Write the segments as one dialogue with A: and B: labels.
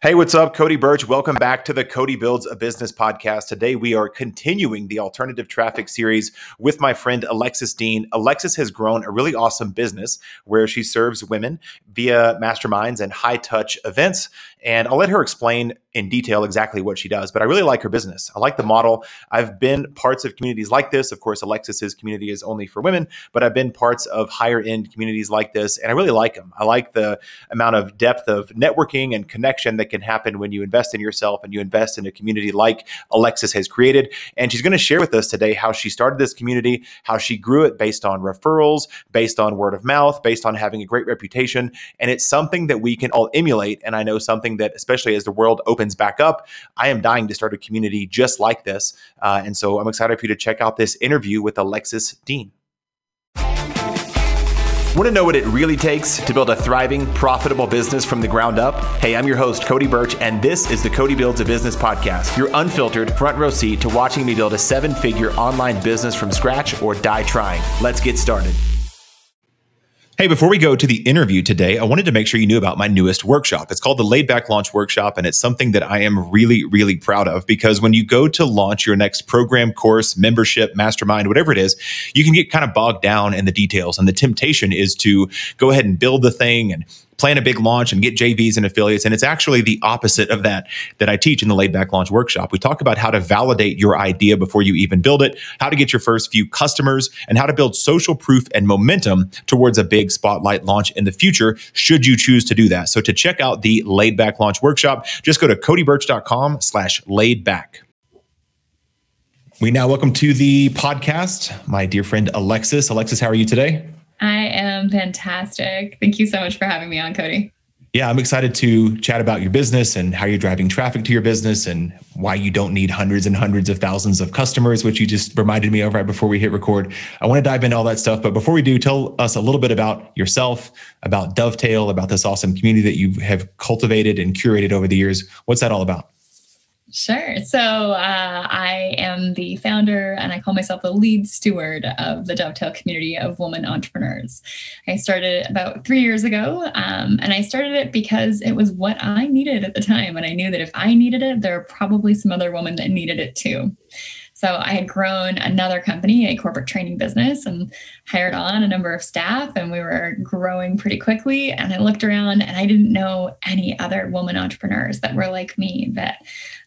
A: Hey, what's up? Cody Birch. Welcome back to the Cody Builds a Business podcast. Today, we are continuing the alternative traffic series with my friend Alexis Dean. Alexis has grown a really awesome business where she serves women via masterminds and high touch events. And I'll let her explain in detail exactly what she does, but I really like her business. I like the model. I've been parts of communities like this. Of course, Alexis's community is only for women, but I've been parts of higher end communities like this, and I really like them. I like the amount of depth of networking and connection that can happen when you invest in yourself and you invest in a community like Alexis has created. And she's going to share with us today how she started this community, how she grew it based on referrals, based on word of mouth, based on having a great reputation. And it's something that we can all emulate. And I know something that, especially as the world opens opens back up, I am dying to start a community just like this. Uh, and so I'm excited for you to check out this interview with Alexis Dean. Want to know what it really takes to build a thriving, profitable business from the ground up? Hey, I'm your host, Cody Birch, and this is the Cody Builds a Business podcast, your unfiltered front row seat to watching me build a seven figure online business from scratch or die trying. Let's get started. Hey, before we go to the interview today, I wanted to make sure you knew about my newest workshop. It's called the Laid Back Launch Workshop, and it's something that I am really, really proud of because when you go to launch your next program, course, membership, mastermind, whatever it is, you can get kind of bogged down in the details. And the temptation is to go ahead and build the thing and plan a big launch and get JVs and affiliates. And it's actually the opposite of that that I teach in the laid back launch workshop. We talk about how to validate your idea before you even build it, how to get your first few customers, and how to build social proof and momentum towards a big spotlight launch in the future, should you choose to do that. So to check out the laid back launch workshop, just go to codybirch.com slash laid back. We now welcome to the podcast my dear friend Alexis. Alexis, how are you today?
B: I am fantastic. Thank you so much for having me on, Cody.
A: Yeah, I'm excited to chat about your business and how you're driving traffic to your business and why you don't need hundreds and hundreds of thousands of customers, which you just reminded me of right before we hit record. I want to dive into all that stuff. But before we do, tell us a little bit about yourself, about Dovetail, about this awesome community that you have cultivated and curated over the years. What's that all about?
B: Sure. So uh, I am the founder and I myself the lead steward of the Dovetail community of women entrepreneurs. I started about three years ago um, and I started it because it was what I needed at the time. And I knew that if I needed it, there are probably some other women that needed it too. So I had grown another company, a corporate training business, and hired on a number of staff, and we were growing pretty quickly. And I looked around and I didn't know any other woman entrepreneurs that were like me that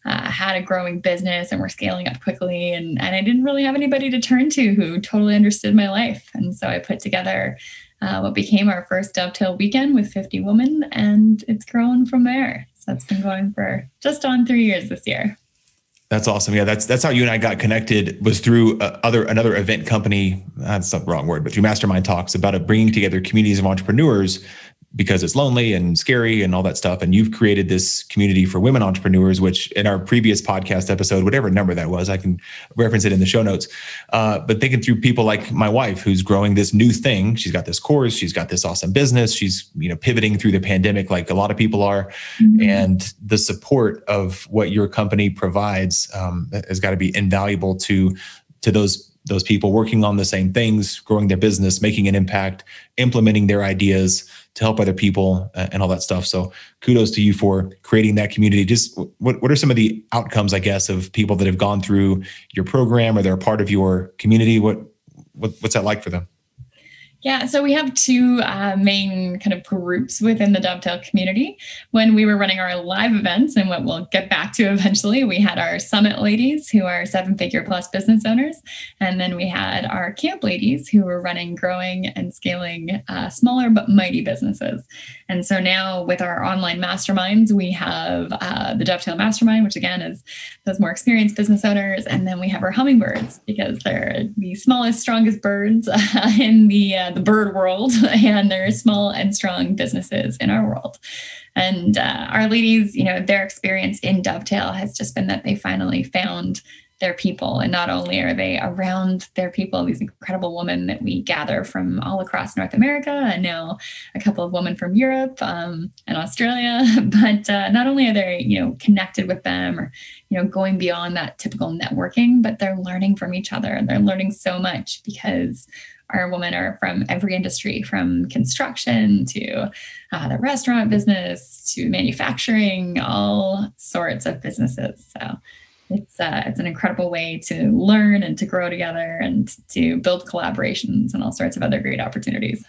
B: uh, had a growing business and were scaling up quickly. And, and I didn't really have anybody to turn to who totally understood my life. And so I put together uh, what became our first Dovetail weekend with 50 women, and it's grown from there. So it's been going for just on three years this year.
A: That's awesome. Yeah, that's that's how you and I got connected. Was through uh, other another event company. That's the wrong word, but through Mastermind Talks about a bringing together communities of entrepreneurs because it's lonely and scary and all that stuff. And you've created this community for women entrepreneurs, which in our previous podcast episode, whatever number that was, I can reference it in the show notes. Uh, but thinking through people like my wife, who's growing this new thing. She's got this course, she's got this awesome business. She's, you know, pivoting through the pandemic like a lot of people are. Mm-hmm. And the support of what your company provides um, has got to be invaluable to to those those people working on the same things, growing their business, making an impact, implementing their ideas to help other people uh, and all that stuff. So kudos to you for creating that community. Just what, what are some of the outcomes, I guess, of people that have gone through your program or they're a part of your community? What, what what's that like for them?
B: Yeah, so we have two uh, main kind of groups within the Dovetail community. When we were running our live events, and what we'll get back to eventually, we had our summit ladies who are seven figure plus business owners. And then we had our camp ladies who were running, growing, and scaling uh, smaller but mighty businesses. And so now with our online masterminds, we have uh, the Dovetail Mastermind, which again is those more experienced business owners. And then we have our hummingbirds because they're the smallest, strongest birds in the uh, the bird world, and they're small and strong businesses in our world. And uh, our ladies, you know, their experience in Dovetail has just been that they finally found their people. And not only are they around their people, these incredible women that we gather from all across North America, and now a couple of women from Europe um, and Australia, but uh, not only are they, you know, connected with them or, you know, going beyond that typical networking, but they're learning from each other and they're learning so much because our women are from every industry, from construction to uh, the restaurant business to manufacturing, all sorts of businesses. So it's uh, it's an incredible way to learn and to grow together and to build collaborations and all sorts of other great opportunities.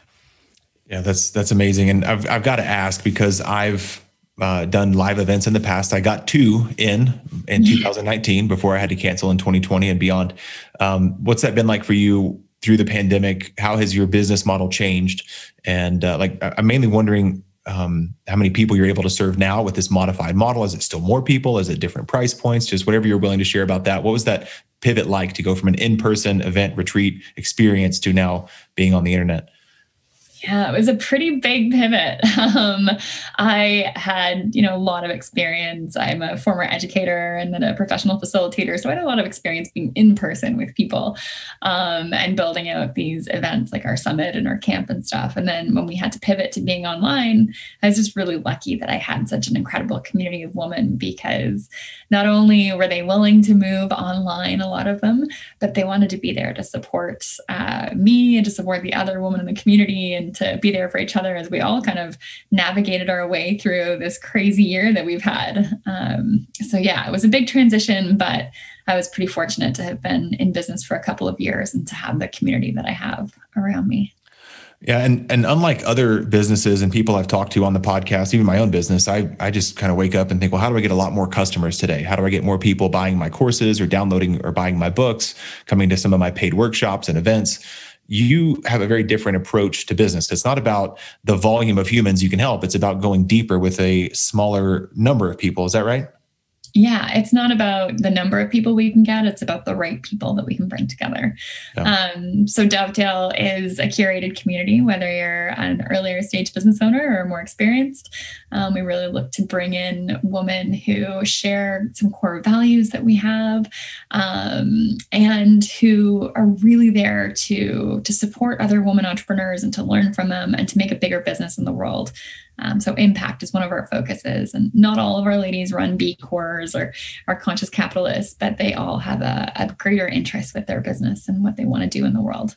A: Yeah, that's that's amazing, and I've I've got to ask because I've uh, done live events in the past. I got two in in 2019 before I had to cancel in 2020 and beyond. Um, what's that been like for you through the pandemic? How has your business model changed? And uh, like, I'm mainly wondering um, how many people you're able to serve now with this modified model. Is it still more people? Is it different price points? Just whatever you're willing to share about that. What was that pivot like to go from an in-person event retreat experience to now being on the internet?
B: Yeah, it was a pretty big pivot. Um, I had, you know, a lot of experience. I'm a former educator and then a professional facilitator, so I had a lot of experience being in person with people um, and building out these events like our summit and our camp and stuff. And then when we had to pivot to being online, I was just really lucky that I had such an incredible community of women because not only were they willing to move online, a lot of them, but they wanted to be there to support uh, me and to support the other women in the community and to be there for each other as we all kind of navigated our way through this crazy year that we've had. Um, so, yeah, it was a big transition, but I was pretty fortunate to have been in business for a couple of years and to have the community that I have around me.
A: Yeah, and and unlike other businesses and people I've talked to on the podcast, even my own business, I I just kind of wake up and think, well, how do I get a lot more customers today? How do I get more people buying my courses or downloading or buying my books, coming to some of my paid workshops and events? You have a very different approach to business. It's not about the volume of humans you can help, it's about going deeper with a smaller number of people. Is that right?
B: Yeah, it's not about the number of people we can get, it's about the right people that we can bring together. Yeah. Um, so, Dovetail is a curated community, whether you're an earlier stage business owner or more experienced. Um, we really look to bring in women who share some core values that we have um, and who are really there to, to support other women entrepreneurs and to learn from them and to make a bigger business in the world. Um, so impact is one of our focuses, and not all of our ladies run B Corps or are conscious capitalists, but they all have a, a greater interest with their business and what they want to do in the world.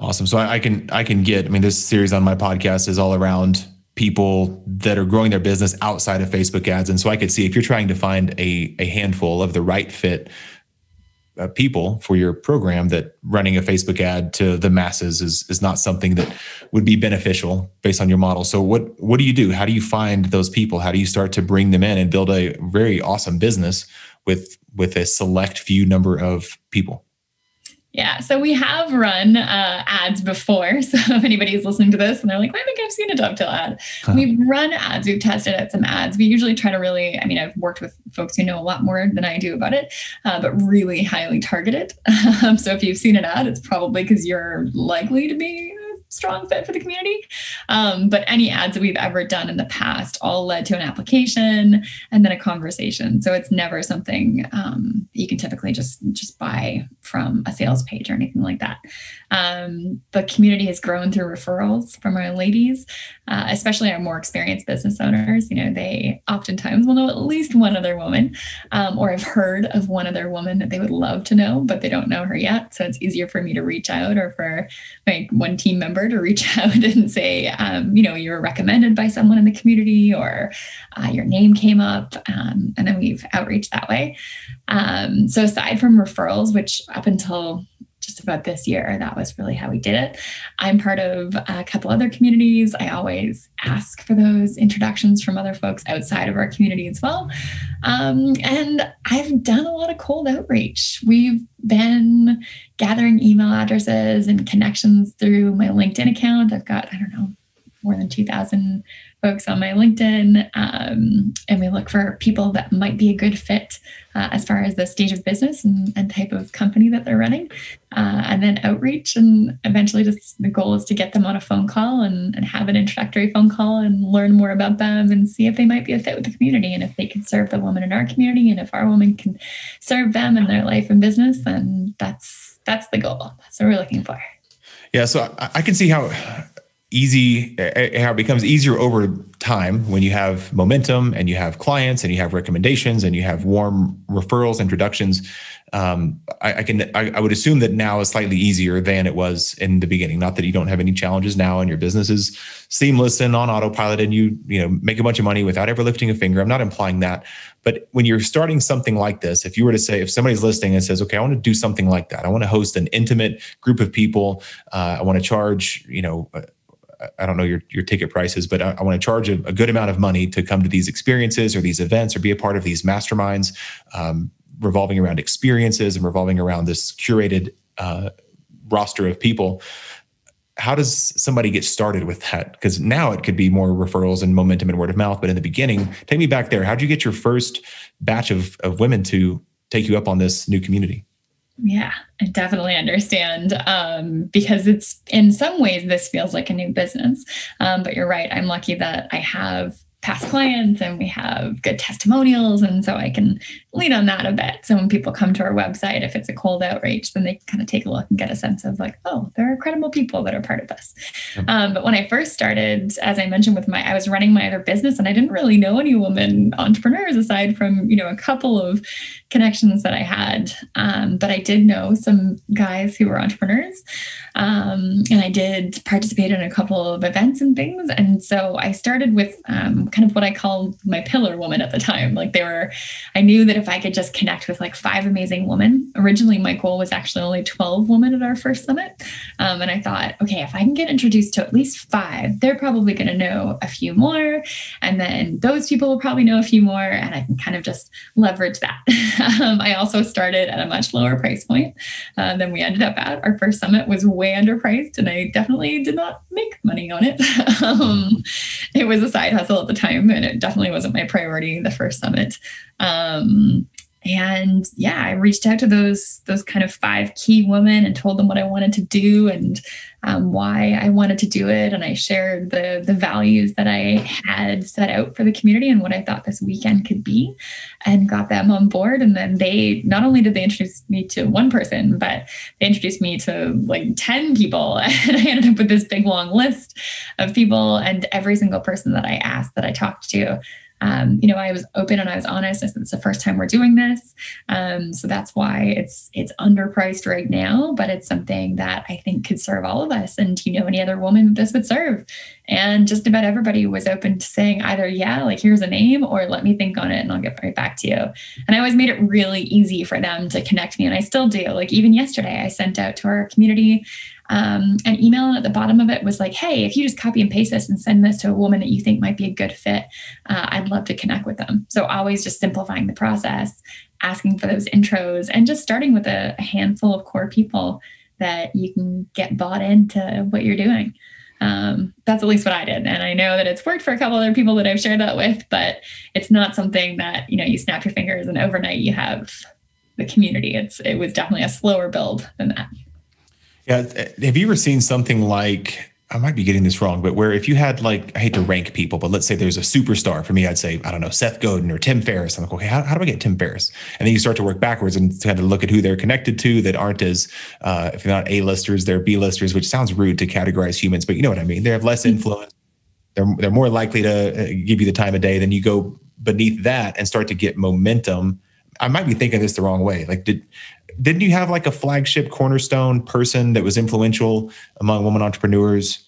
A: Awesome. So I, I can I can get. I mean, this series on my podcast is all around people that are growing their business outside of Facebook ads, and so I could see if you're trying to find a a handful of the right fit uh, people for your program that running a Facebook ad to the masses is is not something that would be beneficial based on your model. So what what do you do? How do you find those people? How do you start to bring them in and build a very awesome business with with a select few number of people?
B: Yeah, so we have run uh, ads before. So if anybody's listening to this and they're like, I think I've seen a Dovetail ad. Huh. We've run ads, we've tested out some ads. We usually try to really, I mean, I've worked with folks who know a lot more than I do about it, uh, but really highly targeted. Um, so if you've seen an ad, it's probably because you're likely to be strong fit for the community. Um, but any ads that we've ever done in the past all led to an application and then a conversation. So it's never something um, you can typically just just buy from a sales page or anything like that. Um, the community has grown through referrals from our ladies, uh, especially our more experienced business owners. You know, they oftentimes will know at least one other woman um, or have heard of one other woman that they would love to know, but they don't know her yet. So it's easier for me to reach out or for my one team member to reach out and say, um, you know, you were recommended by someone in the community or uh, your name came up. Um, and then we've outreach that way. Um, so aside from referrals, which up until just about this year. That was really how we did it. I'm part of a couple other communities. I always ask for those introductions from other folks outside of our community as well. Um, and I've done a lot of cold outreach. We've been gathering email addresses and connections through my LinkedIn account. I've got, I don't know, more than 2,000 folks on my LinkedIn. Um, and we look for people that might be a good fit uh, as far as the stage of business and, and type of company that they're running. Uh, and then outreach. And eventually, just the goal is to get them on a phone call and, and have an introductory phone call and learn more about them and see if they might be a fit with the community and if they can serve the woman in our community and if our woman can serve them in their life and business. Then that's that's the goal. That's what we're looking for.
A: Yeah, so I, I can see how easy how it becomes easier over time when you have momentum and you have clients and you have recommendations and you have warm referrals introductions. Um, I, I, can I, I, would assume that now is slightly easier than it was in the beginning. Not that you don't have any challenges now and your business is seamless and on autopilot and you you know make a bunch of money without ever lifting a finger. I'm not implying that. But when you're starting something like this if you were to say if somebody's listening and says okay i want to do something like that. I want to host an intimate group of people. Uh, i want to charge you know I don't know your, your ticket prices, but I, I want to charge a, a, good amount of money to come to these experiences or these events or be a part of these masterminds um, revolving around experiences and revolving around this curated uh, roster of people. How does somebody get started with that? Because now it could be more referrals and momentum and word of mouth. But in the beginning, take me back there. How did you get your first batch of, of women to take you up on this new community?
B: Yeah, I definitely understand um, because it's in some ways this feels like a new business. Um, but you're right. I'm lucky that I have past clients and we have good testimonials. And so I can lean on that a bit. So when people come to our website, if it's a cold outreach, then they kind of take a look and get a sense of like, oh, there are credible people that are part of this. Mm-hmm. Um, but when I first started, as I mentioned with my, I was running my other business and I didn't really know any women entrepreneurs aside from, you know, a couple of connections that I had. Um, but I did know some guys who were entrepreneurs. Um, and I did participate in a couple of events and things. And so I started with um, kind of what I called my pillar woman at the time. Like they were, I knew that if I could just connect with like five amazing women, originally my goal was actually only 12 women at our first summit. Um, and I thought, okay, if I can get introduced to at least five, they're probably going to know a few more. And then those people will probably know a few more. And I can kind of just leverage that. Um, I also started at a much lower price point uh, than we ended up at. Our first summit was way underpriced, and I definitely did not make money on it. um, it was a side hustle at the time, and it definitely wasn't my priority the first summit. Um, and yeah i reached out to those those kind of five key women and told them what i wanted to do and um, why i wanted to do it. And i shared the the values that i had set out for the community and what i thought this weekend could be and got them on board. And then they not only did they introduce me to one person but they introduced me to like 10 people. And i ended up with this big long list of people and every single person that i asked that i talked to um, you know, I was open and I was honest. I said it's the first time we're doing this, um, so that's why it's it's underpriced right now. But it's something that I think could serve all of us. And do you know any other woman that this would serve? And just about everybody was open to saying either yeah, like here's a name, or let me think on it and I'll get right back to you. And I always made it really easy for them to connect me, and I still do. Like even yesterday, I sent out to our community um, an email and at the bottom of it was like, hey, if you just copy and paste this and send this to a woman that you think might be a good fit, uh, I'd love to connect with them. So always just simplifying the process, asking for those intros, and just starting with a, handful of core people that you can get bought into what you're doing. Um, that's at least what I did. And I know that it's worked for a couple other people that I've shared that with, but it's not something that, you know, you snap your fingers and overnight you have the community. It's it was definitely a slower build than that.
A: Yeah. Have you ever seen something like, I might be getting this wrong, but where if you had like, I hate to rank people, but let's say there's a superstar. For me, I'd say, I don't know, Seth Godin or Tim Ferriss. I'm like, okay, how, how do I get Tim Ferriss? And then you start to work backwards and kind of look at who they're connected to that aren't as, uh, if they're not A-listers, they're B-listers, which sounds rude to categorize humans, but you know what I mean? They have less mm-hmm. influence. They're, they're more likely to uh, give you the time of day. Then you go beneath that and start to get momentum. I might be thinking this the wrong way. Like, did didn't you have like a flagship cornerstone person that was influential among women entrepreneurs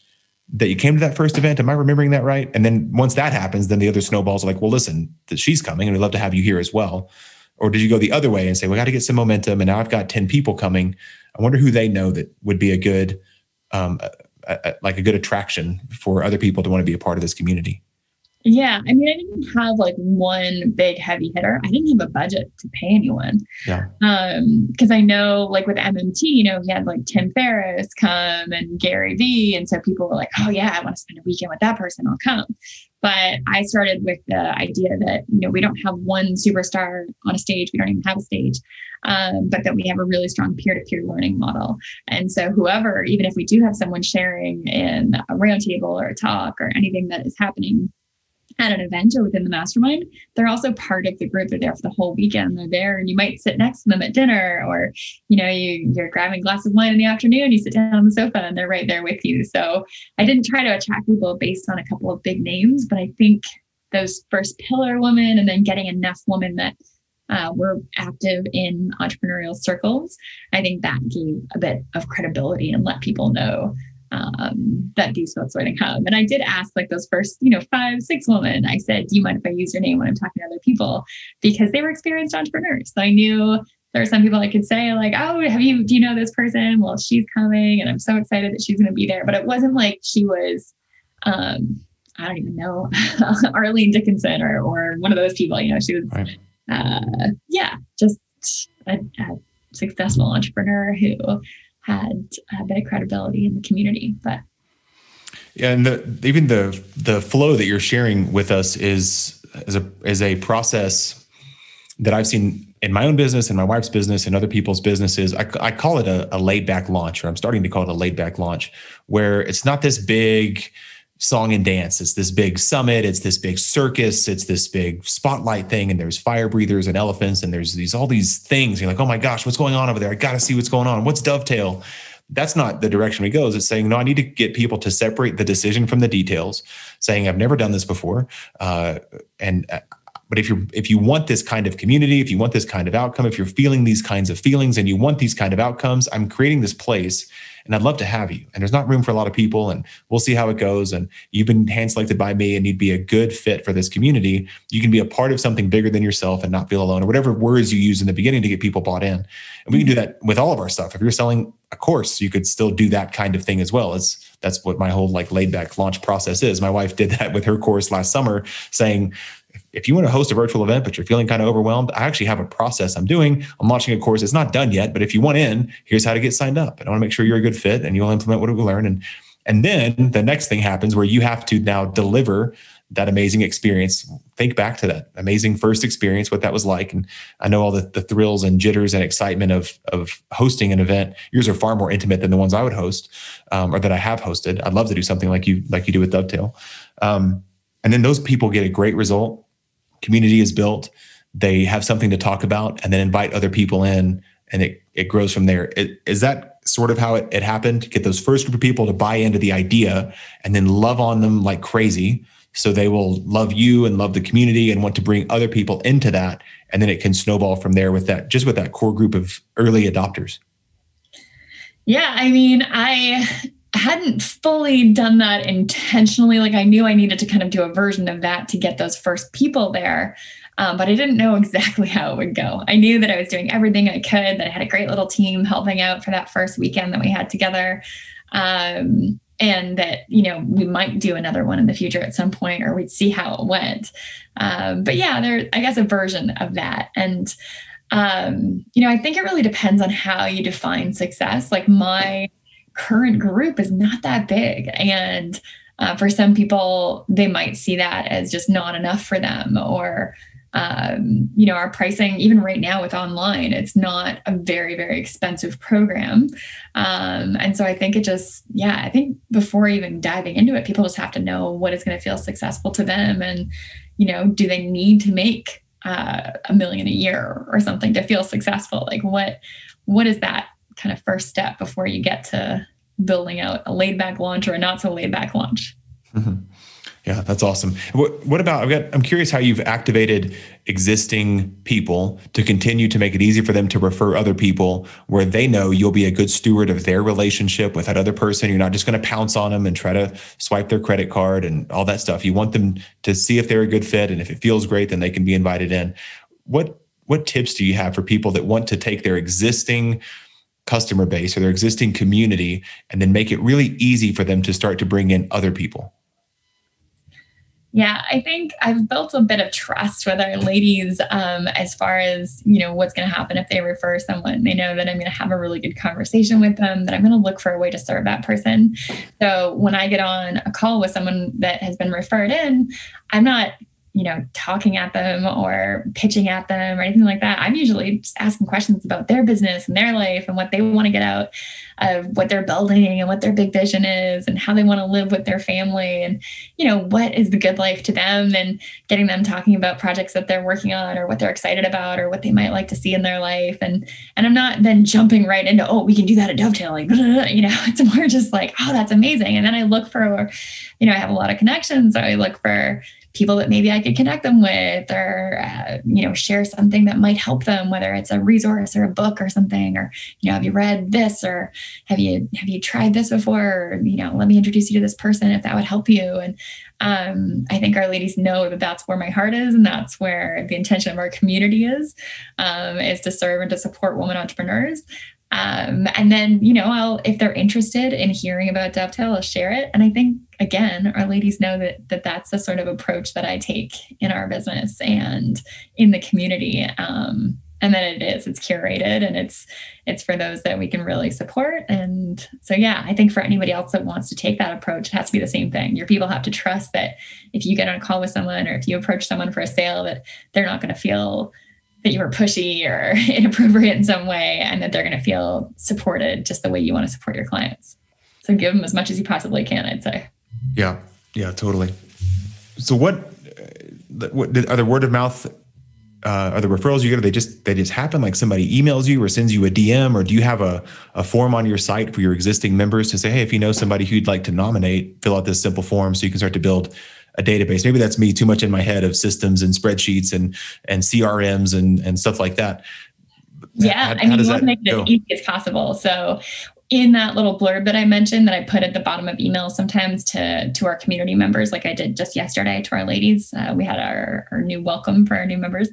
A: that you came to that first event? Am I remembering that right? And then once that happens, then the other snowballs are like, well, listen, she's coming and we'd love to have you here as well. Or did you go the other way and say, we got to get some momentum and now I've got 10 people coming. I wonder who they know that would be a good, um, a, a, like a good attraction for other people to want to be a part of this community.
B: Yeah. I mean, I didn't have like one big heavy hitter. I didn't have a budget to pay anyone.
A: Yeah.
B: Um, because I know like with MMT, you know, he had like Tim Ferriss come and Gary Vee. And so people were like, oh yeah, I want to spend a weekend with that person. I'll come. But I started with the idea that, you know, we don't have one superstar on a stage. We don't even have a stage. Um, but that we have a really strong peer-to-peer learning model. And so whoever, even if we do have someone sharing in a roundtable or a talk or anything that is happening at an event or within the mastermind, they're also part of the group. They're there for the whole weekend. They're there and you might sit next to them at dinner or, you know, you, you're grabbing a glass of wine in the afternoon, you sit down on the sofa and they're right there with you. So I didn't try to attract people based on a couple of big names, but I think those first pillar women and then getting enough women that uh, were active in entrepreneurial circles, I think that gave a bit of credibility and let people know um, that these folks were going to come. And I did ask like those first, you know, five, six women, I said, do you mind if I use your name when I'm talking to other people? Because they were experienced entrepreneurs. So I knew there are some people I could say like, oh, have you, do you know this person? Well, she's coming and I'm so excited that she's going to be there. But it wasn't like she was, um, I don't even know, Arlene Dickinson or, or one of those people, you know, she was, right. uh, yeah, just a, a successful entrepreneur who had a bit of credibility in the community. But
A: yeah, and the, even the the flow that you're sharing with us is is a is a process that I've seen in my own business and my wife's business and other people's businesses. I, I call it a, a laid back launch, or I'm starting to call it a laid back launch, where it's not this big song and dance. It's this big summit. It's this big circus. It's this big spotlight thing. And there's fire breathers and elephants. And there's these all these things. You're like, oh my gosh, what's going on over there? I got to see what's going on. What's dovetail? That's not the direction we go. It's saying, no, I need to get people to separate the decision from the details, saying, I've never done this before. Uh, and uh, but if you're if you want this kind of community if you want this kind of outcome if you're feeling these kinds of feelings and you want these kind of outcomes i'm creating this place and I'd love to have you. And there's not room for a lot of people, and we'll see how it goes. And you've been hand selected by me, and you'd be a good fit for this community. You can be a part of something bigger than yourself and not feel alone, or whatever words you use in the beginning to get people bought in. And we can do that with all of our stuff. If you're selling a course, you could still do that kind of thing as well. It's that's what my whole like laid back launch process is. My wife did that with her course last summer, saying, if you want to host a virtual event, but you're feeling kind of overwhelmed, I actually have a process I'm doing. I'm launching a course. It's not done yet, but if you want in, here's how to get signed up. And I want to make sure you're a good fit and you'll implement what we learn. And and then the next thing happens where you have to now deliver that amazing experience. Think back to that amazing first experience, what that was like. And I know all the, the thrills and jitters and excitement of, of hosting an event. Yours are far more intimate than the ones I would host um, or that I have hosted. I'd love to do something like you, like you do with Dovetail. Um, and then those people get a great result community is built, they have something to talk about, and then invite other people in, and it it grows from there. It, is that sort of how it, it happened? Get those first group of people to buy into the idea, and then love on them like crazy, so they will love you and love the community and want to bring other people into that, and then it can snowball from there with that just with that core group of early adopters.
B: Yeah, I mean, I hadn't fully done that intentionally. Like I knew I needed to kind of do a version of that to get those first people there. Um, but I didn't know exactly how it would go. I knew that I was doing everything I could, that I had a great little team helping out for that first weekend that we had together. Um, and that, you know, we might do another one in the future at some point or we'd see how it went. Um, but yeah, there, I guess, a version of that. And, um, you know, I think it really depends on how you define success. Like my, current group is not that big. And uh, for some people, they might see that as just not enough for them or um, you know, our pricing, even right now with online, it's not a very, very expensive program. Um, and so I think it just, yeah, I think before even diving into it, people just have to know what is going to feel successful to them. And, you know, do they need to make uh, a million a year or something to feel successful? Like what, what is that kind of first step before you get to building out a laid back launch or a not so laid back launch.
A: Mm-hmm. Yeah, that's awesome. What, what about? I've got, I'm curious how you've activated existing people to continue to make it easy for them to refer other people, where they know you'll be a good steward of their relationship with that other person. You're not just going to pounce on them and try to swipe their credit card and all that stuff. You want them to see if they're a good fit, and if it feels great, then they can be invited in. What what tips do you have for people that want to take their existing customer base or their existing community and then make it really easy for them to start to bring in other people?
B: Yeah, I think I've built a bit of trust with our ladies um, as far as you know what's going to happen if they refer someone. They know that I'm going to have a really good conversation with them. That I'm going to look for a way to serve that person. So when I get on a call with someone that has been referred in, I'm not you know, talking at them or pitching at them or anything like that. I'm usually just asking questions about their business and their life and what they want to get out of what they're building and what their big vision is and how they want to live with their family and, you know, what is the good life to them and getting them talking about projects that they're working on or what they're excited about or what they might like to see in their life. And and I'm not then jumping right into, oh, we can do that at Dovetail. Like, you know, it's more just like, oh, that's amazing. And then I look for, you know, I have a lot of connections. So I look for people that maybe I could connect them with or, uh, you know, share something that might help them, whether it's a resource or a book or something, or, you know, have you read this or have you, have you tried this before? Or, you know, let me introduce you to this person if that would help you. And um, I think our ladies know that that's where my heart is. And that's where the intention of our community is, um, is to serve and to support women entrepreneurs. Um, and then, you know, I'll if they're interested in hearing about Dovetail, I'll share it. And I think again, our ladies know that that that's the sort of approach that I take in our business and in the community. Um, and then it is it's curated and it's it's for those that we can really support and so yeah i think for anybody else that wants to take that approach it has to be the same thing your people have to trust that if you get on a call with someone or if you approach someone for a sale that they're not going to feel that you were pushy or inappropriate in some way and that they're going to feel supported just the way you want to support your clients. So give them as much as you possibly can, I'd say.
A: Yeah. Yeah, totally. So what, uh, what are the word of mouth uh, are the referrals you get? Are they just they just happen? Like somebody emails you or sends you a DM, or do you have a, a form on your site for your existing members to say, hey, if you know somebody who you'd like to nominate, fill out this simple form so you can start to build a database. Maybe that's me too much in my head of systems and spreadsheets and and CRMs and and stuff like that.
B: Yeah, how, I mean, you want to make it as easy as possible. So in that little blurb that I mentioned that I put at the bottom of emails sometimes to to our community members, like I did just yesterday to our ladies. Uh, we had our, our new welcome for our new members,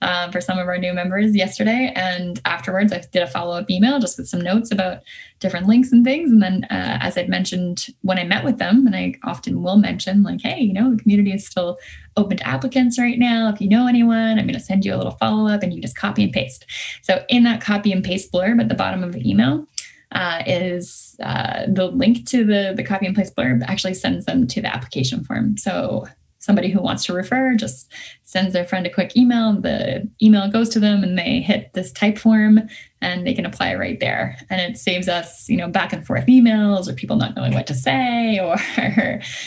B: uh, for some of our new members yesterday, and afterwards I did a follow up email just with some notes about different links and things. And then, uh, as I'd mentioned when I met with them, and I often will mention like, hey, you know, the community is still open to applicants right now. If you know anyone, I'm going to send you a little follow up, and you just copy and paste. So in that copy and paste blurb at the bottom of the email uh, is uh, the link to the, the copy and paste blurb actually sends them to the application form. So somebody who wants to refer just sends their friend a quick email. The email goes to them and they hit this Typeform and they can apply right there. And it saves us, you know, back and forth emails or people not knowing what to say or,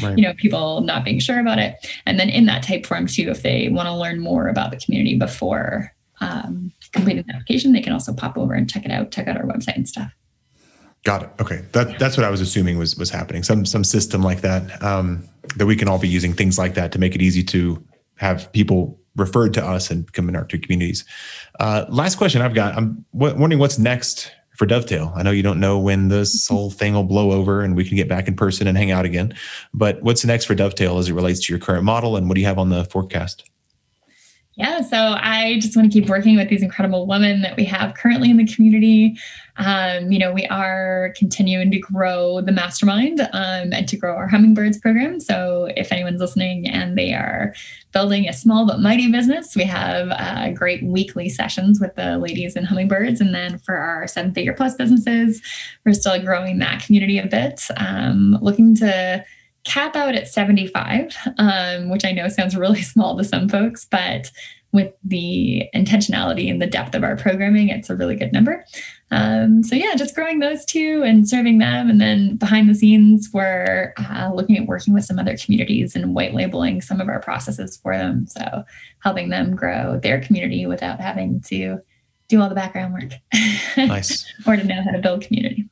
B: right. you know, people not being sure about it. And then in that Typeform too, if they want to learn more about the community before um, completing the application, they can also pop over and check it out, check out our website and stuff.
A: Got it. Okay, that that's what I was assuming was was happening. Some some system like that um, that we can all be using things like that to make it easy to have people referred to us and come in our two communities. Uh, last question I've got. I'm wondering what's next for Dovetail. I know you don't know when this whole thing will blow over and we can get back in person and hang out again. But what's next for Dovetail as it relates to your current model and what do you have on the forecast?
B: Yeah, so I just want to keep working with these incredible women that we have currently in the community. Um, you know, we are continuing to grow the mastermind um, and to grow our hummingbirds program. So if anyone's listening and they are building a small but mighty business, we have uh, great weekly sessions with the ladies in hummingbirds. And then for our seven figure plus businesses, we're still growing that community a bit, um, looking to cap out at 75, um, which I know sounds really small to some folks, but with the intentionality and the depth of our programming, it's a really good number. Um, so yeah, just growing those two and serving them, and then behind the scenes, we're uh, looking at working with some other communities and white labeling some of our processes for them. So helping them grow their community without having to do all the background work.
A: Nice.
B: or to know how to build community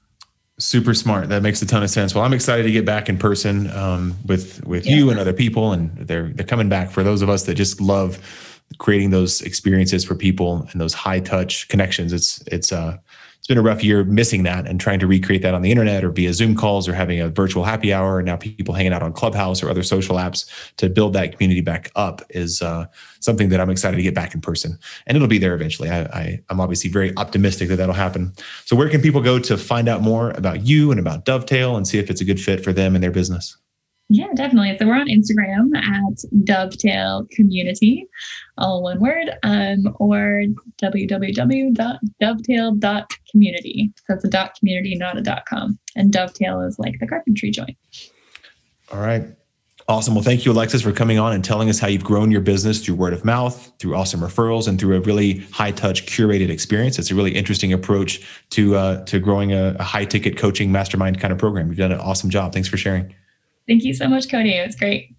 A: super smart. That makes a ton of sense. Well i'm excited to get back in person um, with with yeah. you and other people and they're they're coming back. For those of us that just love creating those experiences for people and those high touch connections it's it's uh been a rough year missing that and trying to recreate that on the internet or via Zoom calls or having a virtual happy hour and now people hanging out on Clubhouse or other social apps to build that community back up is uh, something that I'm excited to get back in person. And it'll be there eventually. I, I'm obviously very optimistic that that'll happen. So, where can people go to find out more about you and about Dovetail and see if it's a good fit for them and their business?
B: Yeah, definitely. So we're on Instagram at Dovetail Community, all one word, um, or www.dovetail.community. So it's a dot community, not a dot com. And dovetail is like the carpentry joint.
A: All right. Awesome. Well, thank you, Alexis, for coming on and telling us how you've grown your business through word of mouth, through awesome referrals, and through a really high touch curated experience. It's a really interesting approach to uh, to growing a, a high ticket coaching mastermind kind of program. You've done an awesome job. Thanks for sharing.
B: Thank you so much, Cody. It was great.